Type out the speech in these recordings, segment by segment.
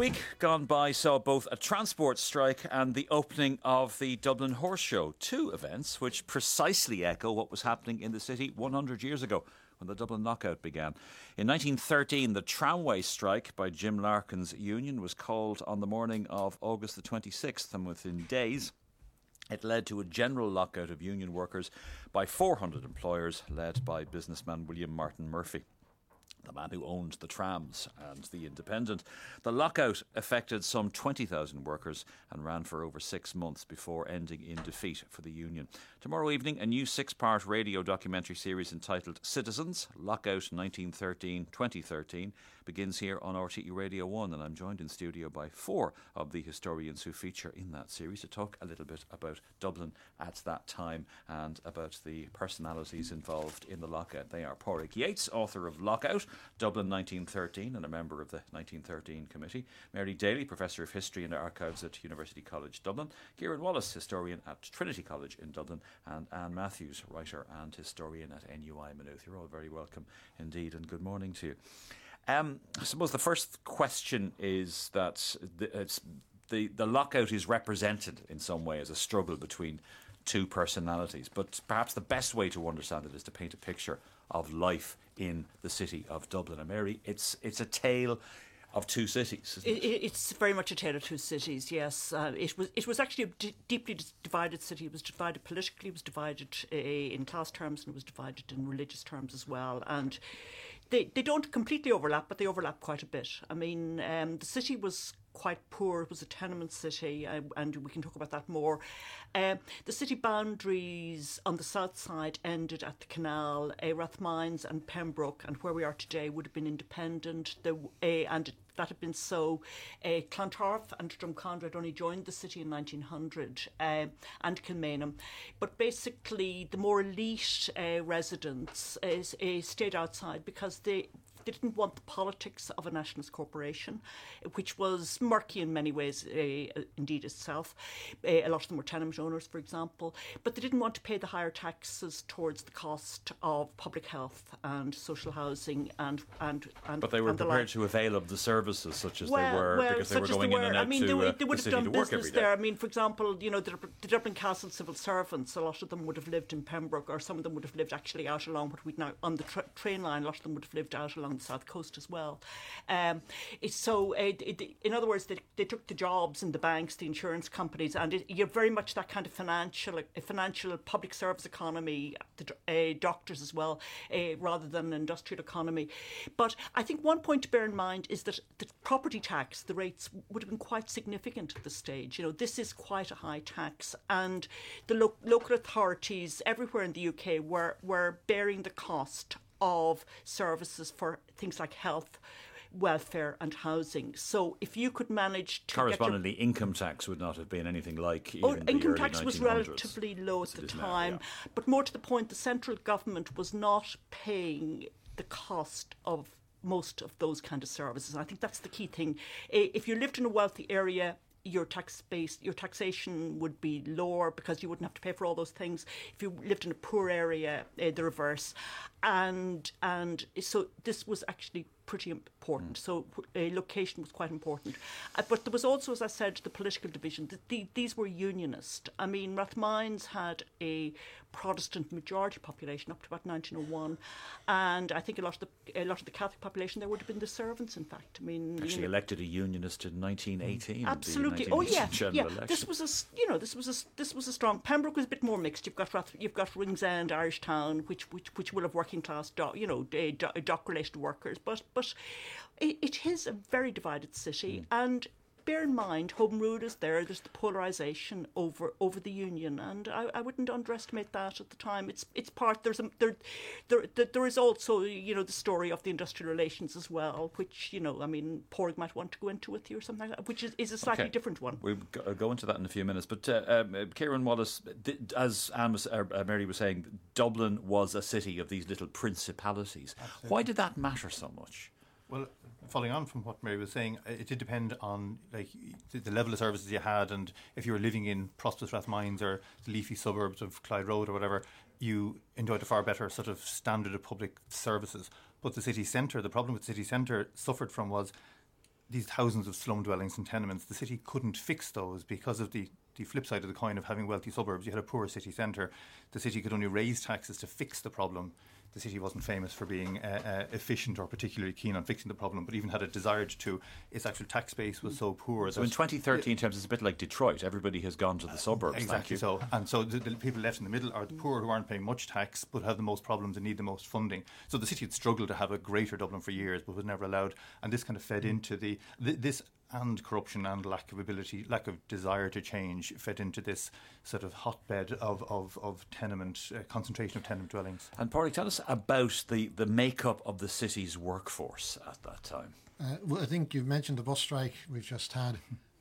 week gone by saw both a transport strike and the opening of the Dublin Horse Show, two events which precisely echo what was happening in the city 100 years ago when the Dublin lockout began. In 1913, the tramway strike by Jim Larkin's union was called on the morning of August the 26th, and within days, it led to a general lockout of union workers by 400 employers, led by businessman William Martin Murphy the man who owned the trams and the Independent. The lockout affected some 20,000 workers and ran for over six months before ending in defeat for the union. Tomorrow evening, a new six part radio documentary series entitled Citizens Lockout 1913 2013 begins here on RTE Radio 1. And I'm joined in studio by four of the historians who feature in that series to talk a little bit about Dublin at that time and about the personalities involved in the lockout. They are Pádraig Yates, author of Lockout. Dublin 1913 and a member of the 1913 Committee, Mary Daly, Professor of History and Archives at University College Dublin, Kieran Wallace, Historian at Trinity College in Dublin, and Anne Matthews, Writer and Historian at NUI Maynooth. You're all very welcome indeed, and good morning to you. Um, I suppose the first question is that the, the, the lockout is represented in some way as a struggle between two personalities. But perhaps the best way to understand it is to paint a picture of life in the city of Dublin. And Mary, it's it's a tale of two cities. It? It, it's very much a tale of two cities. Yes, uh, it was. It was actually a d- deeply divided city. It was divided politically. It was divided uh, in class terms, and it was divided in religious terms as well. And they they don't completely overlap, but they overlap quite a bit. I mean, um, the city was quite poor. It was a tenement city, and we can talk about that more. Uh, the city boundaries on the south side ended at the canal. Uh, Rathmines and Pembroke, and where we are today, would have been independent. The, uh, and that had been so. Uh, Clontarf and Drumcondra had only joined the city in 1900 uh, and Kilmainham. But basically, the more elite uh, residents stayed outside because they didn't want the politics of a nationalist corporation, which was murky in many ways, uh, indeed itself. Uh, a lot of them were tenement owners, for example, but they didn't want to pay the higher taxes towards the cost of public health and social housing and and and. But they were the prepared to avail of the services such as well, they were well, because they were going they in and out I mean, to, they, uh, would- they would the have city done to work every business there. I mean, for example, you know, the, the Dublin Castle civil servants, a lot of them would have lived in Pembroke, or some of them would have lived actually out along what we now on the tra- train line. A lot of them would have lived out along the south coast as well. Um, so, uh, it, in other words, they, they took the jobs in the banks, the insurance companies, and it, you're very much that kind of financial, financial public service economy, the uh, doctors as well, uh, rather than an industrial economy. But I think one point to bear in mind is that the property tax, the rates would have been quite significant at this stage. You know, this is quite a high tax, and the lo- local authorities everywhere in the UK were were bearing the cost of services for things like health. Welfare and housing. So, if you could manage to get your Correspondingly, income tax would not have been anything like Oh, income tax was relatively low at the is now, time, yeah. but more to the point, the central government was not paying the cost of most of those kind of services. I think that's the key thing. If you lived in a wealthy area, your tax base, your taxation would be lower because you wouldn't have to pay for all those things. If you lived in a poor area, uh, the reverse, and and so this was actually pretty important. So uh, location was quite important, uh, but there was also, as I said, the political division. The, the, these were unionist. I mean, Rathmines had a Protestant majority population up to about 1901, and I think a lot of the a lot of the Catholic population there would have been the servants. In fact, I mean, you Actually know- elected a unionist in 1918. at the Absolutely. Oh 1918 yeah, yeah. election. This was a you know this was a this was a strong. Pembroke was a bit more mixed. You've got Rath, you've got Ringsend, Irish Town, which which which will have working class dock you know do, dock related workers, but but it, it is a very divided city hmm. and. Bear in mind, Home Rule is there. There's the polarisation over over the union, and I, I wouldn't underestimate that at the time. It's it's part. There's a there, there there there is also you know the story of the industrial relations as well, which you know I mean Pádraig might want to go into with you or something like that, which is, is a slightly Okay. different one. We'll go uh, into that in a few minutes. But uh, um, uh, Kieran Wallace, th- as Anne was, uh, uh, Mary was saying, Dublin was a city of these little principalities. Why did that matter so much? Well, following on from what Mary was saying, it did depend on like the, the level of services you had, and if you were living in prosperous Rathmines or the leafy suburbs of Clyde Road or whatever, you enjoyed a far better sort of standard of public services. But the city centre, the problem with the city centre suffered from was these thousands of slum dwellings and tenements, the city couldn't fix those because of the, the flip side of the coin of having wealthy suburbs. You had a poor city centre. The city could only raise taxes to fix the problem the city wasn't famous for being uh, uh, efficient or particularly keen on fixing the problem, but even had a desired to, its actual tax base was so poor. So in 2013 terms, it's a bit like Detroit. Everybody has gone to the suburbs. Exactly so. And so the, the, people left in the middle are the poor who aren't paying much tax but have the most problems and need the most funding. So the city had struggled to have a greater Dublin for years, but was never allowed. And this kind of fed mm. into the, the this and corruption and lack of ability, lack of desire to change fed into this sort of hotbed of, of, of tenement, uh, concentration of tenement dwellings. And Padraig, tell us about the, the makeup of the city's workforce at that time. Uh, well, I think you've mentioned the bus strike we've just had.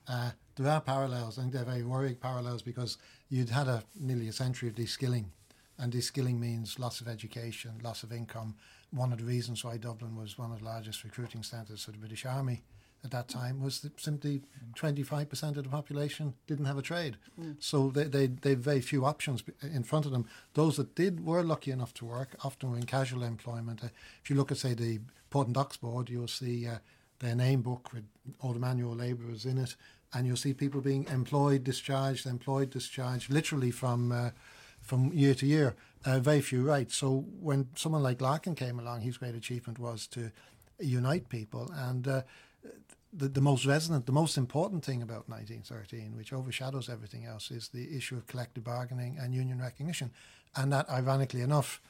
Uh, there are parallels. I think they're very worrying parallels because you'd had a nearly a century of de-skilling, and de-skilling means loss of education, loss of income. One of the reasons why Dublin was one of the largest recruiting centres for the British Army at that time was that simply 25% of the population didn't have a trade. Mm. So they, they, they have very few options in front of them. Those that did were lucky enough to work, often were in casual employment. Uh, if you look at, say, the Port and Docks Board, you'll see uh, their name book with all the manual labourers in it, and you'll see people being employed, discharged, employed, discharged, literally from uh, from year to year. Uh, very few rights. So when someone like Larkin came along, his great achievement was to unite people and uh, the, the most resonant, the most important thing about 1913, which overshadows everything else, is the issue of collective bargaining and union recognition. And that, ironically enough,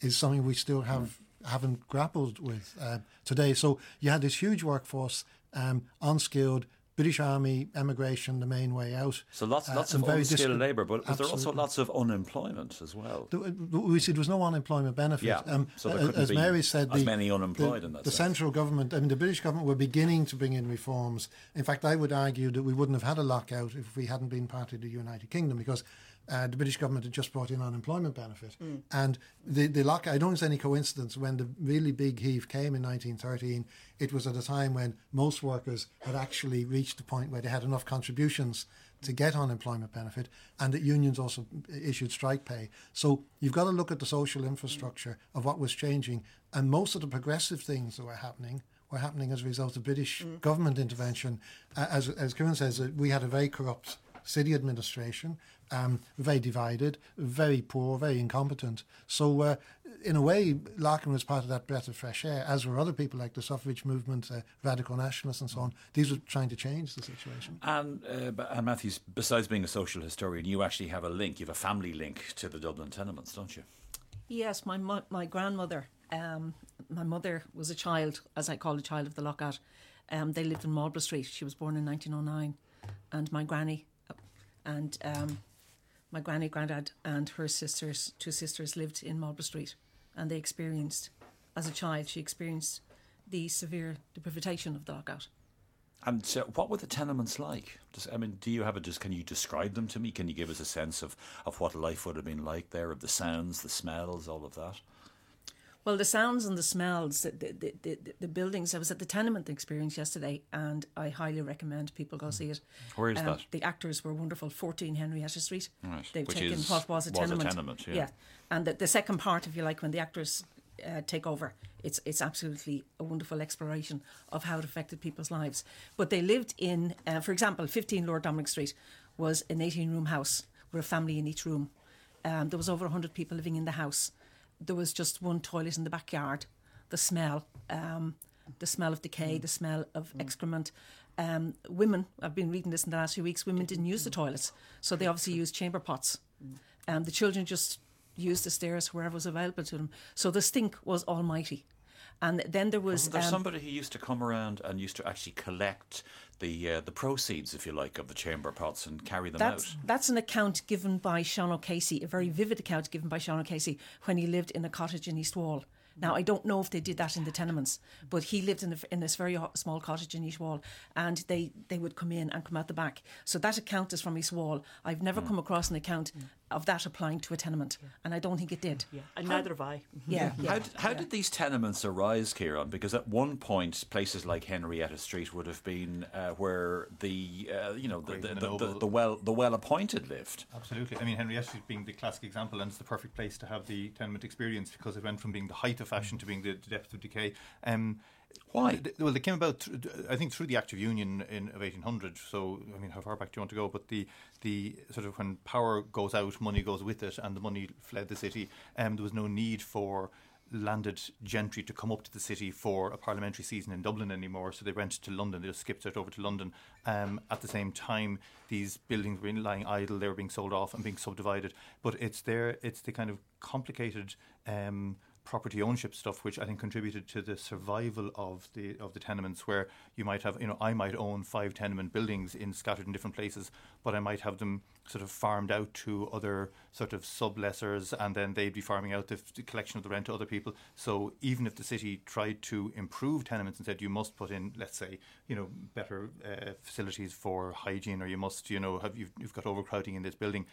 is something we still have haven't grappled with uh, today. So you had this huge workforce, um, unskilled, British Army emigration the main way out. So lots, lots uh, of unskilled labour, but was there also lots of unemployment as well? The, we see there was no unemployment benefit. Yeah. Um, so there as Mary said, as the, many unemployed the, in that the sense. central government. I mean, the British government were beginning to bring in reforms. In fact, I would argue that we wouldn't have had a lockout if we hadn't been part of the United Kingdom because uh, the British government had just brought in unemployment benefit. Mm. And the, the lock, I don't think it's any coincidence when the really big heave came in 1913, it was at a time when most workers had actually reached the point where they had enough contributions to get unemployment benefit and that unions also issued strike pay. So you've got to look at the social infrastructure of what was changing. And most of the progressive things that were happening were happening as a result of British mm. government intervention. Uh, as, as Kieran says, uh, we had a very corrupt city administration, um, very divided, very poor, very incompetent. So, uh, in a way, Larkin was part of that breath of fresh air, as were other people like the suffrage movement, uh, radical nationalists, and so on. These were trying to change the situation. And, uh, Anne Matthews, besides being a social historian, you actually have a link, you have a family link to the Dublin tenements, don't you? Yes, my my grandmother, um, my mother was a child, as I call a child of the lockout. Um, they lived in Marlborough Street. She was born in 1909, and my granny and um, my granny, granddad, and her sisters, two sisters, lived in Marlborough Street, and they experienced, as a child, she experienced the severe deprivation of the lockout. And so, what were the tenements like? I mean, do you have a just? Can you describe them to me? Can you give us a sense of, of what life would have been like there, of the sounds, the smells, all of that? Well, the sounds and the smells, the, the, the, the, buildings. I was at the tenement experience yesterday, and I highly recommend people go see it. Where is um, that? The actors were wonderful. 14 Henrietta Street. Right. They've Which taken is, what was a was tenement. A tenement yeah. yeah. And the, the second part, if you like, when the actors uh, take over. It's it's absolutely a wonderful exploration of how it affected people's lives. But they lived in, uh, for example, 15 Lord Dominic Street was an 18 room house with a family in each room. Um, there was over 100 people living in the house. There was just one toilet in the backyard the smell, um, the smell of decay, mm. the smell of mm. excrement. Um, women, I've been reading this in the last few weeks, women didn't use the toilets, so they obviously used chamber pots. Mm. Um, the children just used the stairs wherever was available to them. So the stink was almighty. And then there was. There's um, somebody who used to come around and used to actually collect the uh, the proceeds, if you like, of the chamber pots and carry them that's, out. That's an account given by Sean O'Casey, a very vivid account given by Sean O'Casey when he lived in a cottage in East Wall. Now, I don't know if they did that in the tenements, but he lived in, the, in this very small cottage in East Wall, and they, they would come in and come out the back. So that account is from East Wall. I've never mm. come across an account mm. Of that applying to a tenement, yeah. and I don't think it did. Yeah, and how, neither have I. Yeah. yeah. How, did, how did these tenements arise, Kieran? Because at one point, places like Henrietta Street would have been uh, where the uh, you know the, the, the, the, the well the well appointed lived. Absolutely. I mean, Henrietta Street being the classic example, and it's the perfect place to have the tenement experience because it went from being the height of fashion to being the, the depth of decay. Um, Why? Well, they came about, I think, through the Act of Union in of 1800. So, I mean, how far back do you want to go? But the the sort of when power goes out, money goes with it, and the money fled the city. Um, there was no need for landed gentry to come up to the city for a parliamentary season in Dublin anymore. So they went to London. They just skipped it over to London. Um, at the same time, these buildings were lying idle. They were being sold off and being subdivided. But it's there. It's the kind of complicated. Um, property ownership stuff, which I think contributed to the survival of the of the tenements, where you might have, you know, I might own five tenement buildings in scattered in different places, but I might have them sort of farmed out to other sort of sublessors, and then they'd be farming out the, the collection of the rent to other people. So even if the city tried to improve tenements and said you must put in, let's say, you know, better uh, facilities for hygiene, or you must, you know, have you've, you've got overcrowding in this building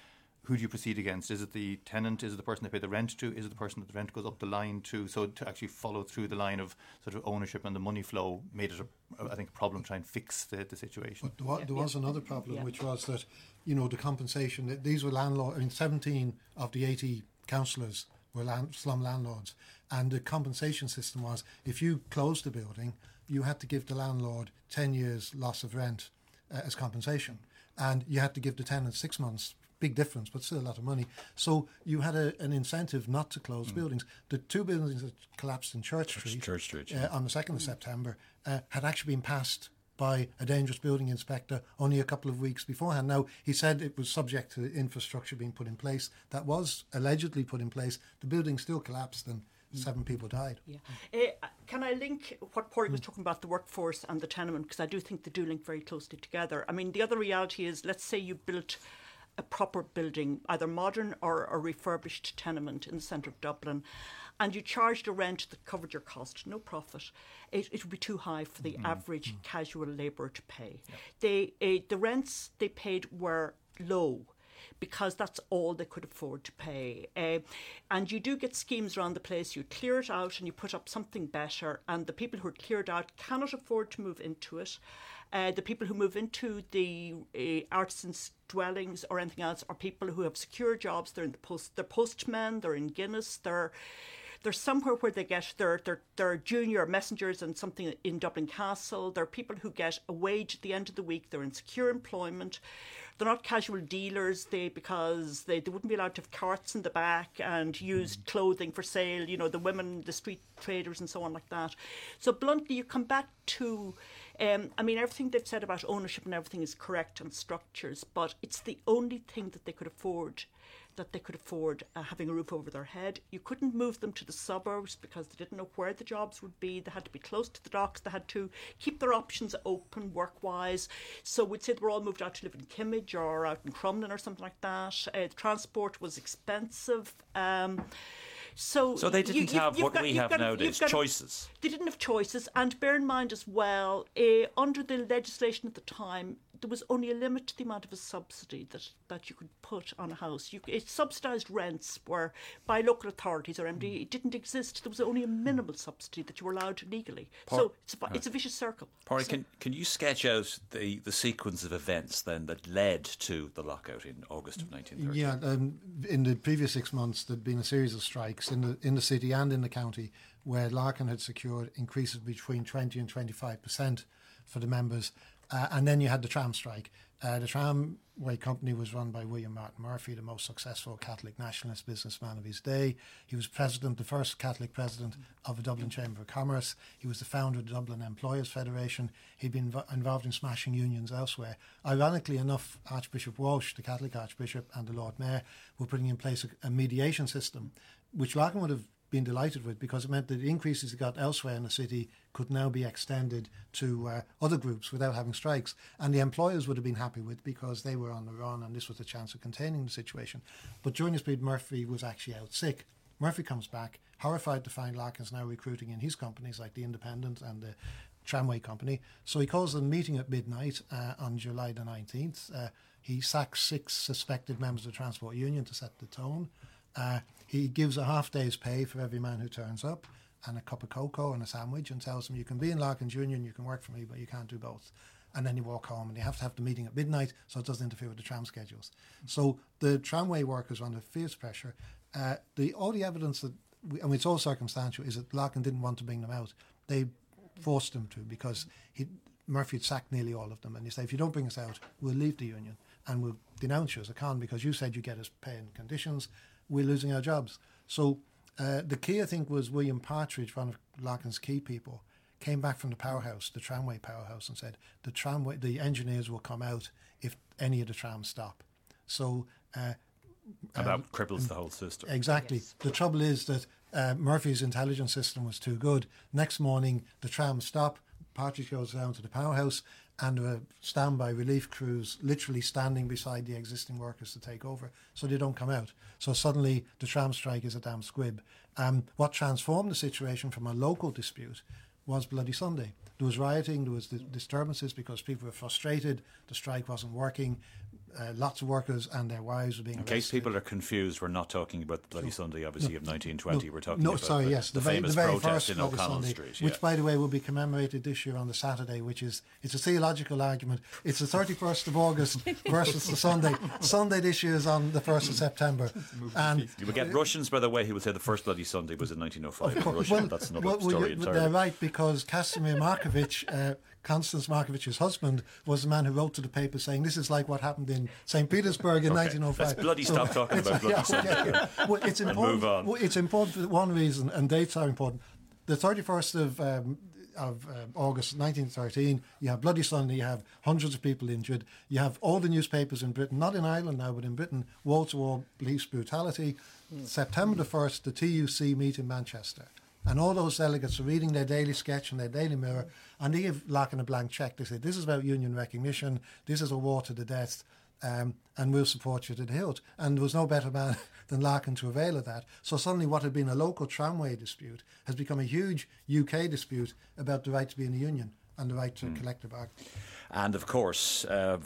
who do you proceed against? Is it the tenant? Is it the person they pay the rent to? Is it the person that the rent goes up the line to? So to actually follow through the line of sort of ownership and the money flow made it, a, I think, a problem trying to fix the, the situation. But there was, there was another problem, yeah. which was that, you know, the compensation, these were landlords, I mean, 17 of the 80 councillors were land, slum landlords. And the compensation system was if you closed the building, you had to give the landlord 10 years loss of rent uh, as compensation. And you had to give the tenant six months big difference, but still a lot of money. So you had a, an incentive not to close mm. buildings. The two buildings that collapsed in Church, Church Street, Church Street uh, yeah. uh, on the 2nd of September uh, had actually been passed by a dangerous building inspector only a couple of weeks beforehand. Now, he said it was subject to infrastructure being put in place. That was allegedly put in place. The building still collapsed and mm. seven people died. Yeah. Uh, can I link what Padraig was mm. talking about, the workforce and the tenement? Because I do think they do link very closely together. I mean, the other reality is, let's say you built a proper building, either modern or a refurbished tenement in the centre of Dublin, and you charged a rent that covered your cost, no profit, it, it would be too high for the mm-hmm. average mm-hmm. casual labourer to pay. Yeah. They, uh, the rents they paid were low because that's all they could afford to pay. Uh, and you do get schemes around the place. You clear it out and you put up something better, and the people who are cleared out cannot afford to move into it. Uh, the people who move into the uh, artisans' dwellings or anything else are people who have secure jobs. They're in the post. They're postmen. They're in Guinness. They're they're somewhere where they get their, their, their junior messengers and something in Dublin Castle. They're people who get a wage at the end of the week. They're in secure employment. They're not casual dealers they because they, they wouldn't be allowed to have carts in the back and use mm. clothing for sale, you know, the women, the street traders and so on like that. So bluntly you come back to um, I mean, everything they've said about ownership and everything is correct and structures, but it's the only thing that they could afford that they could afford uh, having a roof over their head. You couldn't move them to the suburbs because they didn't know where the jobs would be. They had to be close to the docks. They had to keep their options open work wise. So we'd say they were all moved out to live in Kimmage or out in Crumlin or something like that. Uh, transport was expensive. Um, so, so they didn't you, have what got, we have got, nowadays, choices. They didn't have choices. And bear in mind as well, uh, under the legislation at the time, there was only a limit to the amount of a subsidy that, that you could put on a house. You, it subsidised rents were by local authorities or MD. It didn't exist. There was only a minimal subsidy that you were allowed legally. Por- so it's a, it's a vicious circle. Parry, so, can, can you sketch out the, the sequence of events then that led to the lockout in August of 1930? Yeah, um, in the previous six months, there'd been a series of strikes in the, in the city and in the county where Larkin had secured increases between 20 and 25% for the members uh, and then you had the tram strike. Uh, the tramway company was run by William Martin Murphy, the most successful Catholic nationalist businessman of his day. He was president, the first Catholic president of the Dublin Chamber of Commerce. He was the founder of the Dublin Employers Federation. He'd been inv- involved in smashing unions elsewhere. Ironically enough, Archbishop Walsh, the Catholic Archbishop, and the Lord Mayor were putting in place a, a mediation system, which Larkin would have been delighted with because it meant that the increases he got elsewhere in the city could now be extended to uh, other groups without having strikes. And the employers would have been happy with because they were on the run and this was a chance of containing the situation. But during this period, Murphy was actually out sick. Murphy comes back, horrified to find Larkin's now recruiting in his companies like the Independent and the Tramway Company. So he calls a meeting at midnight uh, on July the 19th. Uh, he sacks six suspected members of the Transport Union to set the tone. Uh, he gives a half day's pay for every man who turns up and a cup of cocoa and a sandwich and tells them you can be in Larkin's Union, you can work for me, but you can't do both. And then you walk home and you have to have the meeting at midnight so it doesn't interfere with the tram schedules. So the tramway workers are under fierce pressure. Uh, the all the evidence that we, mean it's all circumstantial is that Larkin didn't want to bring them out. They forced them to because he, Murphy had sacked nearly all of them. And he said, if you don't bring us out, we'll leave the union and we'll denounce you as a con because you said you get us pay and conditions. We're losing our jobs. So uh, the key, I think, was William Partridge, one of Larkin's key people, came back from the powerhouse, the tramway powerhouse, and said the tramway, the engineers will come out if any of the trams stop. So uh, and that cripples the whole system. Exactly. Yes. The trouble is that uh, Murphy's intelligence system was too good. Next morning, the trams stop. Partridge goes down to the powerhouse, and are standby relief crews literally standing beside the existing workers to take over, so they don't come out. So suddenly, the tram strike is a damn squib. Um, what transformed the situation from a local dispute was Bloody Sunday. There was rioting, there was disturbances because people were frustrated. The strike wasn't working uh, lots of workers and their wives were being In arrested. case people are confused, we're not talking about the Bloody Sunday, obviously, no, of 1920. No, we're talking no, about sorry, the, yes, the, the, very, famous the very protest first in Bloody O'Connell Sunday, Street. which, yeah. by the way, will be commemorated this year on the Saturday, which is it's a theological argument. It's the 31st of August versus the Sunday. Sunday this year is on the 1st of September, and You will get Russians, by the way, who will say the first Bloody Sunday was in 1905 in Russia. well, That's another well, well, story you- entirely. They're right because Casimir Markievicz, uh, Constance Markievicz's husband, was the man who wrote to the paper saying this is like what happened in St. Petersburg in Okay, 1905. let's bloody stop talking about Bloody yeah, Sunday. yeah. Well, it's important. move on. well, it's important for one reason, and dates are important. The 31st of um, of um, August 1913, you have Bloody Sunday, you have hundreds of people injured, you have all the newspapers in Britain, not in Ireland now, but in Britain, wall to wall police brutality. September the 1st, the TUC meet in Manchester. And all those delegates are reading their daily sketch and their daily mirror, and they give Larkin a blank check. They say, This is about union recognition, this is a war to the death, um, and we'll support you to the hilt. And there was no better man than Larkin to avail of that. So suddenly, what had been a local tramway dispute has become a huge UK dispute about the right to be in the union and the right to collective bargaining. And of course, uh,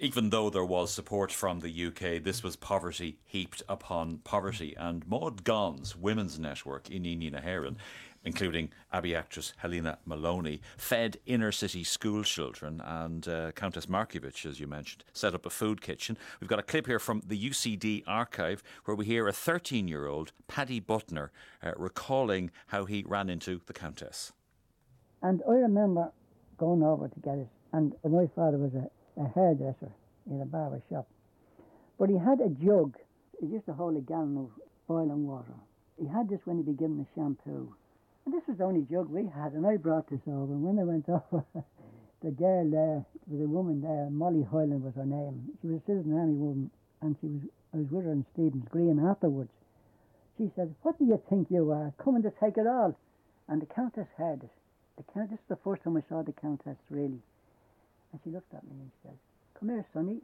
even though there was support from the UK, this was poverty heaped upon poverty. And Maud Gonne's women's network in Inghinidhe na hÉireann, including Abbey actress Helena Molony, fed inner city school children. And uh, Countess Markievicz, as you mentioned, set up a food kitchen. We've got a clip here from the UCD archive where we hear a 13 year old, Paddy Butner, uh, recalling how he ran into the Countess. And I remember going over to get it, and my father was a, a hairdresser in a barber shop. But he had a jug, he used to hold a gallon of boiling water. He had this when he'd be given the shampoo. And this was the only jug we had, and I brought this over. And when I went over, the girl there, was a woman there, Molly Hoyland was her name. She was a Citizen Army woman, and she was, I was with her in Stephen's Green afterwards. She said, What do you think you are, coming to take it all? And the Countess heard it. The count, this is the first time I saw the Countess really. And she looked at me and she said, Come here, Sonny.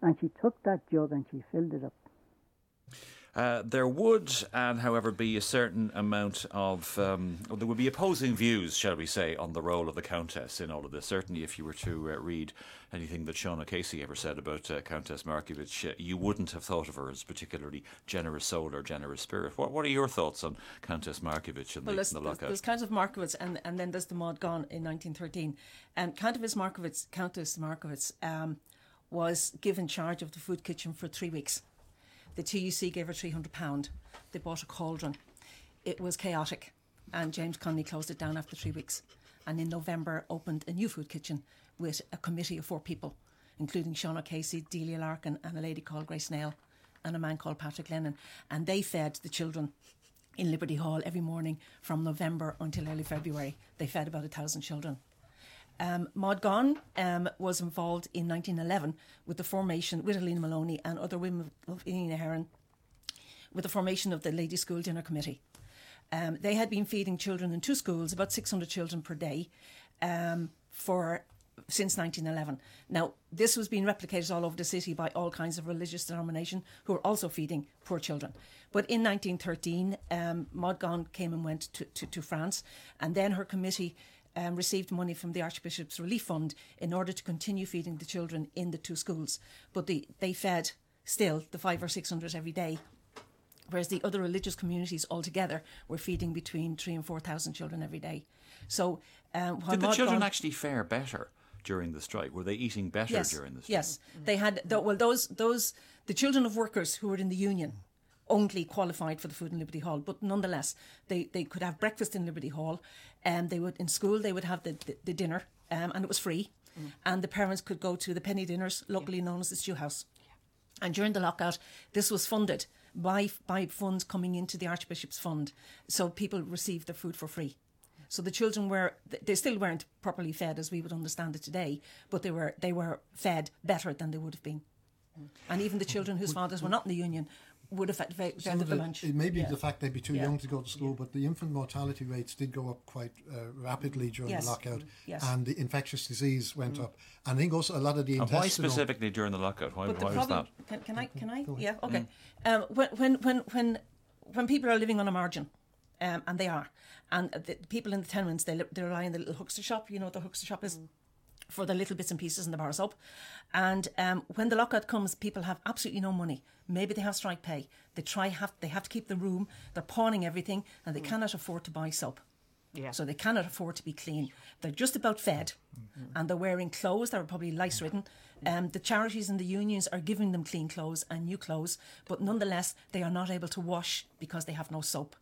And she took that jug and she filled it up. Uh, there would, and however, be a certain amount of. Um, well, there would be opposing views, shall we say, on the role of the Countess in all of this. Certainly, if you were to uh, read anything that Sean O'Casey ever said about uh, Countess Markievicz, uh, you wouldn't have thought of her as particularly generous soul or generous spirit. What, what are your thoughts on Countess Markievicz and Well, the, there's, the lockout? there's Countess Markievicz and, and then there's the Maud Gonne in 1913. And Countess Markievicz, Countess Markievicz um, was given charge of the food kitchen for three weeks. The TUC gave her £300. They bought a cauldron. It was chaotic. And James Connolly closed it down after three weeks. And in November opened a new food kitchen with a committee of four people, including Sean O'Casey, Delia Larkin, and a lady called Grace Nail, and a man called Patrick Lennon. And they fed the children in Liberty Hall every morning from November until early February. They fed about a thousand children. Um, Maud Gonne um, was involved in 1911 with the formation, with Helena Molony and other women of Inghinidhe na hÉireann, with the formation of the Ladies' School Dinner Committee. Um, they had been feeding children in two schools, about 600 children per day, um, for since 1911. Now, this was being replicated all over the city by all kinds of religious denomination who were also feeding poor children. But in 1913, um, Maud Gonne came and went to, to, to France, and then her committee um, received money from the Archbishop's Relief Fund in order to continue feeding the children in the two schools. But the, they fed still the five or six hundred every day whereas the other religious communities altogether were feeding between three and four thousand children every day. So, um, Did the Maud children Gon- actually fare better during the strike? Were they eating better yes, during the strike? yes, they had. Well, those those the children of workers who were in the union only qualified for the food in Liberty Hall, but nonetheless, they, they could have breakfast in Liberty Hall. And um, they would in school they would have the the, the dinner, um, and it was free. Mm. And the parents could go to the penny dinners, locally yeah. known as the stew house. Yeah. And during the lockout, this was funded by by funds coming into the Archbishop's Fund, so people received their food for free. So the children were they still weren't properly fed as we would understand it today, but they were they were fed better than they would have been. And even the children whose fathers were not in the union would have fed, fed the, the, lunch. It may be yeah. the fact they'd be too yeah. young to go to school, yeah. but the infant mortality rates did go up quite uh, rapidly during yes. the lockout, yes. and the infectious disease went mm. up. And I think also a lot of the and why specifically during the lockout? Why, why was that? Can, can, I? Can I? Yeah. Okay. Mm. Um, when when when when when people are living on a margin, um, and they are, and the people in the tenements they they rely on the little huckster shop. You know what the huckster shop is. Mm for the little bits and pieces in the bar soap. And um, when the lockout comes, people have absolutely no money. Maybe they have strike pay. They try have they have to keep the room. They're pawning everything, and they mm. cannot afford to buy soap. Yeah. So they cannot afford to be clean. They're just about fed, mm-hmm. and they're wearing clothes that are probably lice ridden. Um, the charities and the unions are giving them clean clothes and new clothes, but nonetheless they are not able to wash because they have no soap.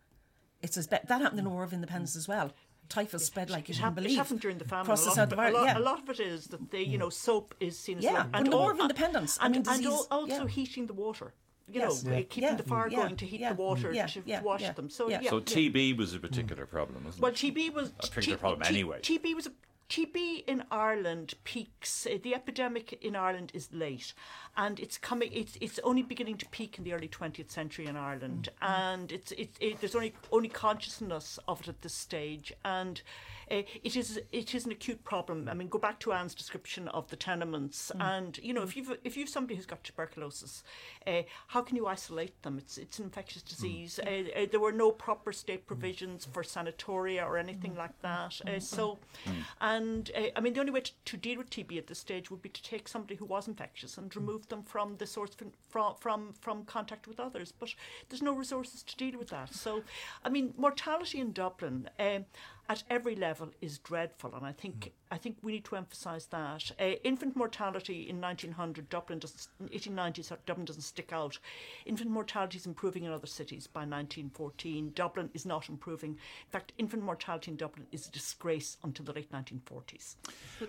It's as be- that happened in the War of Independence as well typhus spread like you can believe. It happened during the famine. Across the south of Ireland, yeah. A lot of it is that they, you mm. know, soap is seen as yeah, and the War of Independence. And, I mean, and also yeah. heating the water you yes. know, yeah. keeping yeah. the fire yeah. going to heat the water to, to, wash them. So, yeah. so TB was a particular problem, wasn't well, it? Well, TB was a particular t- problem anyway. TB was a TB in Ireland peaks. Uh, the epidemic in Ireland is late, and it's coming. It's it's only beginning to peak in the early twentieth century in Ireland, mm-hmm. and it's it's it, there's only only consciousness of it at this stage, and uh, it is it is an acute problem. I mean, go back to Anne's description of the tenements, mm. and you know, if you've if you've somebody who's got tuberculosis, uh, how can you isolate them? It's it's an infectious mm. disease. Mm. Uh, there were no proper state provisions for sanatoria or anything mm. like that. so, mm. and I mean, the only way to, to, deal with TB at this stage would be to take somebody who was infectious and remove them from the source from from from contact with others. But there's no resources to deal with that. So, I mean, mortality in Dublin. Um, at every level is dreadful, and I think mm. I think we need to emphasise that. Uh, infant mortality in 1900, Dublin doesn't, 1890s, Dublin doesn't stick out. Infant mortality is improving in other cities by 1914. Dublin is not improving. In fact, infant mortality in Dublin is a disgrace until the late 1940s.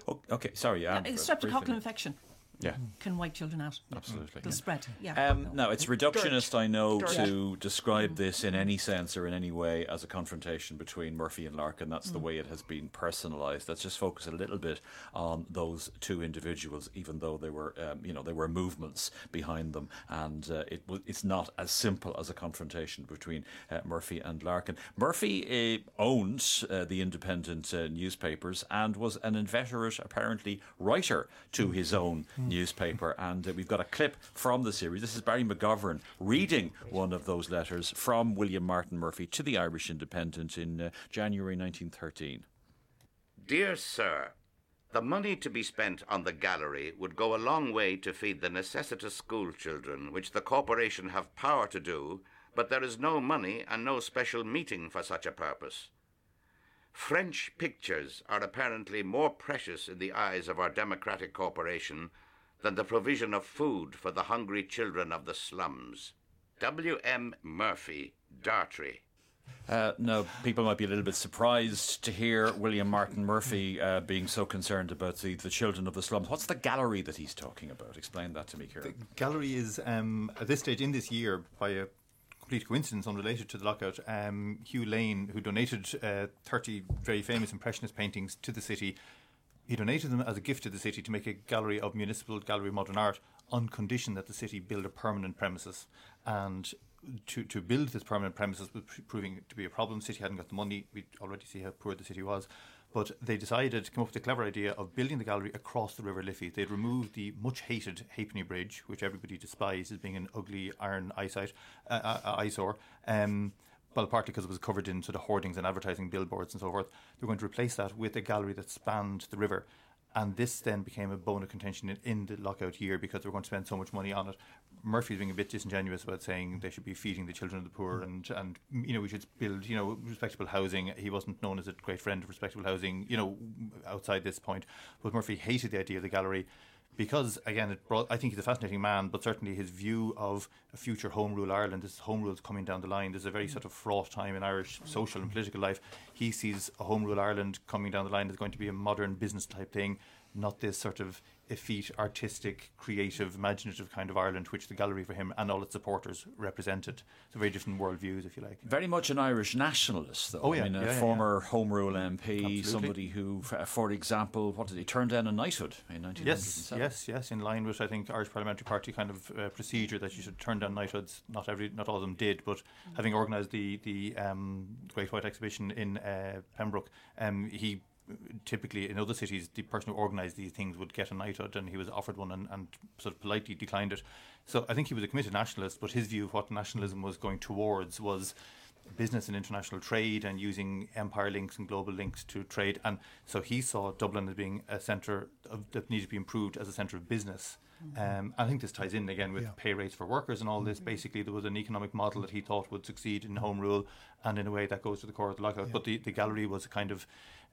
Oh, okay, sorry. Yeah, streptococcal infection yeah. can wipe children out. Absolutely. The yeah. spread. Yeah. Um, no, it's reductionist, Dirt. I know, Dirt. to describe this in any sense or in any way as a confrontation between Murphy and Larkin. That's mm. the way it has been personalised. Let's just focus a little bit on those two individuals, even though they were, um, you know, there were movements behind them, and uh, it w- it's not as simple as a confrontation between uh, Murphy and Larkin. Murphy uh, owned uh, the independent uh, newspapers and was an inveterate, apparently, writer to his own. Mm newspaper. And uh, we've got a clip from the series. This is Barry McGovern reading one of those letters from William Martin Murphy to the Irish Independent in uh, January 1913. Dear Sir, the money to be spent on the gallery would go a long way to feed the necessitous school children, which the corporation have power to do, but there is no money and no special meeting for such a purpose. French pictures are apparently more precious in the eyes of our democratic corporation than the provision of food for the hungry children of the slums. W. M. Murphy, Dartry. Uh, now, people might be a little bit surprised to hear William Martin Murphy uh, being so concerned about the, the children of the slums. What's the gallery that he's talking about? Explain that to me, Kieran. The gallery is, um, at this stage in this year, by a complete coincidence unrelated to the lockout, um, Hugh Lane, who donated uh, 30 very famous Impressionist paintings to the city, he donated them as a gift to the city to make a gallery of municipal gallery of modern art on condition that the city build a permanent premises. And to, to build this permanent premises was proving to be a problem. City hadn't got the money. We already see how poor the city was. But they decided to come up with a clever idea of building the gallery across the River Liffey. They'd removed the much hated Halfpenny Bridge, which everybody despised as being an ugly iron eyesight, uh, uh, eyesore. Um, well, partly because it was covered in sort of hoardings and advertising billboards and so forth. They were going to replace that with a gallery that spanned the river. And this then became a bone of contention in, in the lockout year because they were going to spend so much money on it. Murphy's being a bit disingenuous about saying they should be feeding the children of the poor and, and you know we should build you know respectable housing. He wasn't known as a great friend of respectable housing, you know, outside this point. But Murphy hated the idea of the gallery because again, it brought. I think he's a fascinating man, but certainly his view of a future home rule Ireland, this home rule is coming down the line. There's a very mm. sort of fraught time in Irish social and political life. He sees a home rule Ireland coming down the line as going to be a modern business type thing, not this sort of effete, artistic, creative, imaginative kind of Ireland, which the gallery for him and all its supporters represented. So very different worldviews, if you like. Very much an Irish nationalist, though. Oh, yeah. I mean, a Yeah, yeah, former Home Rule MP, Absolutely. somebody who, for example, what did he turn down a knighthood in 1907? Yes, yes, yes. In line with I think Irish Parliamentary Party kind of uh, procedure that you should turn down knighthoods. Not every, not all of them did, but having organised the the um, Great White Exhibition in uh, Pembroke, um, he typically in other cities the person who organised these things would get a knighthood, and he was offered one and, and sort of politely declined it. So I think he was a committed nationalist, but his view of what nationalism was going towards was business and international trade and using empire links and global links to trade. And so he saw Dublin as being a centre of, that needed to be improved as a centre of business. Um, I think this ties in again with Yeah. pay rates for workers and all this. Basically, there was an economic model that he thought would succeed in home rule, and in a way that goes to the core of the lockout. But the, the gallery was a kind of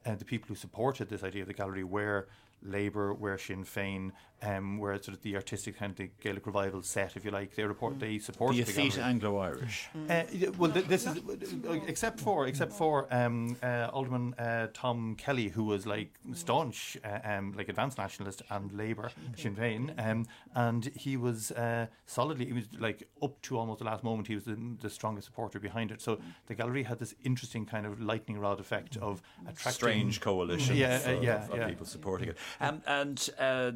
uh, the people who supported this idea of the gallery were Labour, were Sinn Féin, um, were sort of the artistic kind of the Gaelic revival set, if you like. They report they The supported the, effete. Anglo-Irish. Uh, well, th- this is uh, except for except for um, uh, Alderman uh, Tom Kelly, who was like staunch, uh, um, like advanced nationalist and Labour, Sinn Féin, um, and he was uh, solidly. He was like up to almost the last moment. He was the, the strongest supporter behind it. So the gallery had this interesting kind of lightning rod effect of attracting Strange coalition Yeah, of, uh, of- yeah, of yeah. people supporting it. Um, and uh,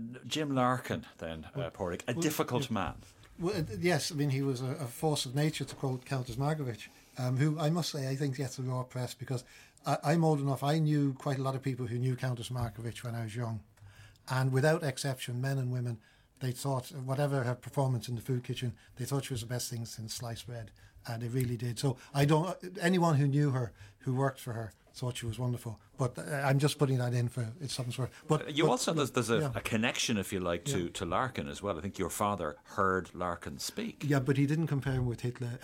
Larkin, then, uh, Pádraig, a difficult man. Well, uh, yes, I mean, he was a, a force of nature, to quote Countess Markievicz, um, who I must say I think gets the raw press because I, I'm old enough. I knew quite a lot of people who knew Countess Markievicz when I was young. And without exception, men and women, they thought, whatever her performance in the food kitchen, they thought she was the best thing since sliced bread. And they really did. So I don't, anyone who knew her, who worked for her, thought she was wonderful. But uh, I'm just putting that in for it's something sort. But You but- also, there's, there's a, yeah. a connection, if you like, to, to Larkin as well. I think your father heard Larkin speak. Yeah, but he didn't compare him with Hitler.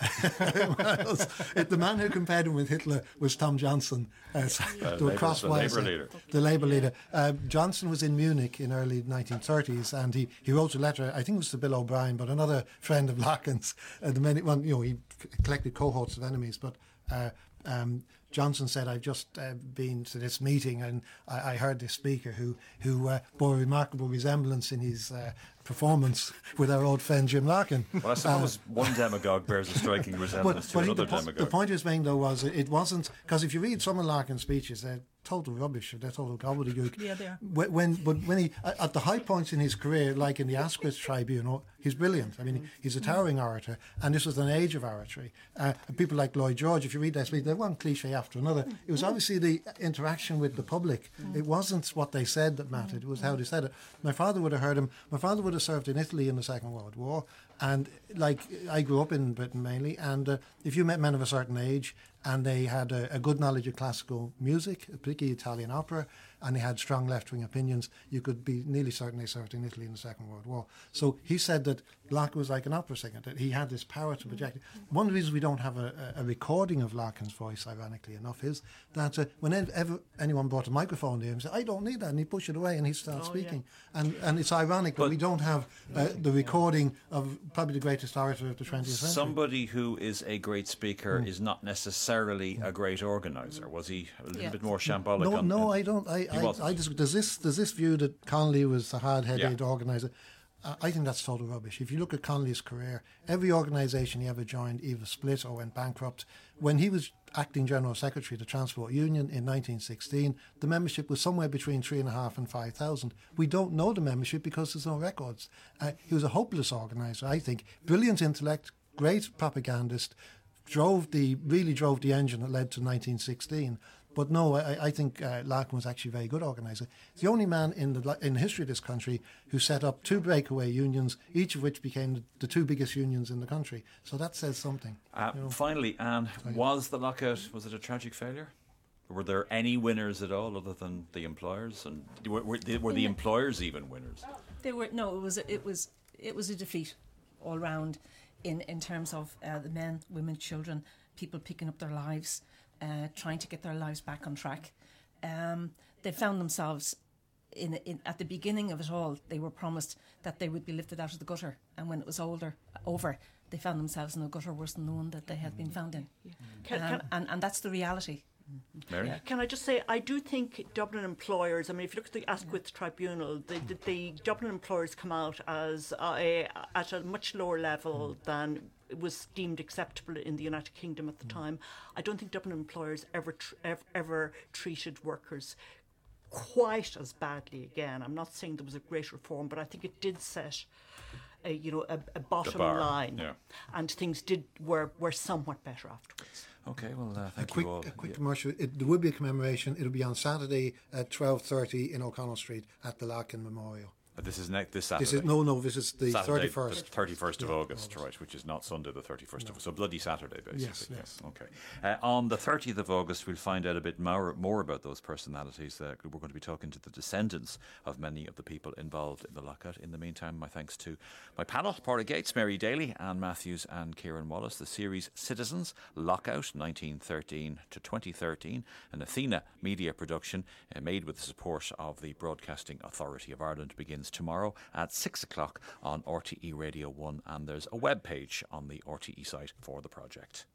It- the man who compared him with Hitler was Tom Johnson. Uh, so Uh, they Labour- the crosswise, Labour uh, leader. The Labour leader. Uh, Johnson was in Munich in early 1930s, and he, he wrote a letter. I think it was to Bill O'Brien, but another friend of Larkin's. Uh, the many, well, you know, he collected cohorts of enemies, but. Uh, um, Johnson said, "I've just uh, been to this meeting, and I, I heard this speaker who who uh, bore a remarkable resemblance in his uh, performance with our old friend Jim Larkin." Well, I suppose one demagogue bears a striking But, resemblance to but he- another the, po- demagogue. the point he was making though was it, it wasn't because if you read some of Larkin's speeches, they're total rubbish. They're total gobbledygook. Yeah, they are. When, when but when he at at the high points in his career, like in the Askwith Tribunal, he's brilliant. I mean, he's a towering orator, and this was an age of oratory. Uh, and people like Lloyd George, if you read that speech, they're one cliche after another. It was obviously the interaction with the public. It wasn't what they said that mattered. It was how they said it. My father would have heard him. My father would have served in Italy in the Second World War, and like I grew up in Britain mainly, and uh, if you met men of a certain age and they had a, a good knowledge of classical music, particularly Italian opera, and they had strong left-wing opinions, you could be nearly certain they served in Italy in the Second World War. So he said that Larkin was like an opera singer, that he had this power to project. it. One of the reasons we don't have a, a a recording of Larkin's voice, ironically enough, is that uh, whenever anyone brought a microphone to him, he said, I don't need that, and he'd push it away and he'd start speaking. And, and it's ironic that we don't have uh, the recording of probably the greatest orator of the 20th century. Somebody who is a great speaker Hmm. is not necessarily a great organizer. Was he a little Yeah. bit more shambolic? No, on, no, I don't. I, I. I just there's this there's this view that Connolly was a hard-headed Yeah. organizer. I think that's total rubbish. If you look at Connolly's career, every organisation he ever joined either split or went bankrupt. When he was acting general secretary of the Transport Union in 1916, the membership was somewhere between three and a half and five thousand. We don't know the membership because there's no records. Uh, he was a hopeless organizer. I think brilliant intellect, great propagandist, drove the really drove the engine that led to 1916. But no, I, I think uh, Larkin was actually a very good organizer. He's the only man in the in the history of this country who set up two breakaway unions, each of which became the, the two biggest unions in the country. So that says something. Uh, finally, Anne, was the lockout was it a tragic failure? Were there any winners at all other than the employers? And were, were, the, were the employers even winners? They were no. It was a, it was it was a defeat all round in in terms of uh, the men, women, children, people picking up their lives, uh, trying to get their lives back on track. Um, they found themselves in, in, at the beginning of it all, they were promised that they would be lifted out of the gutter, and when it was older over, they found themselves in a gutter worse than the one that they had been found in. Can- Um, can- and, and that's the reality. Mary? Can I just say, I do think Dublin employers, I mean, if you look at the Askwith Tribunal, the, the, the Dublin employers come out as uh, a, at a much lower level hmm. than was deemed acceptable in the United Kingdom at the hmm. time. I don't think Dublin employers ever, tr- ever, ever treated workers quite as badly again. I'm not saying there was a great reform, but I think it did set. A, you know, a, a bottom line, yeah. and things did were, were somewhat better afterwards. Okay, well, uh, A thank quick, you all. a quick Yeah. commercial. It, there will be a commemoration. It'll be on Saturday at twelve thirty in O'Connell Street at the Larkin Memorial. This is next this Saturday. This is no, no. This is the thirty first, thirty first of Yeah, August, right, which is not Sunday, the 31st of So bloody Saturday, basically. Yes, yes. Okay. Uh, on the 30th of August, we'll find out a bit more, more about those personalities. Uh, we're going to be talking to the descendants of many of the people involved in the lockout. In the meantime, my thanks to my panel, Pádraig Yeates, Mary Daly, Anne Matthews, and Kieran Wallace. The series Citizens Lockout 1913 to 2013, an Athena media production uh, made with the support of the Broadcasting Authority of Ireland, begins tomorrow at 6 o'clock on RTE Radio 1. And there's a web page on the RTE site for the project.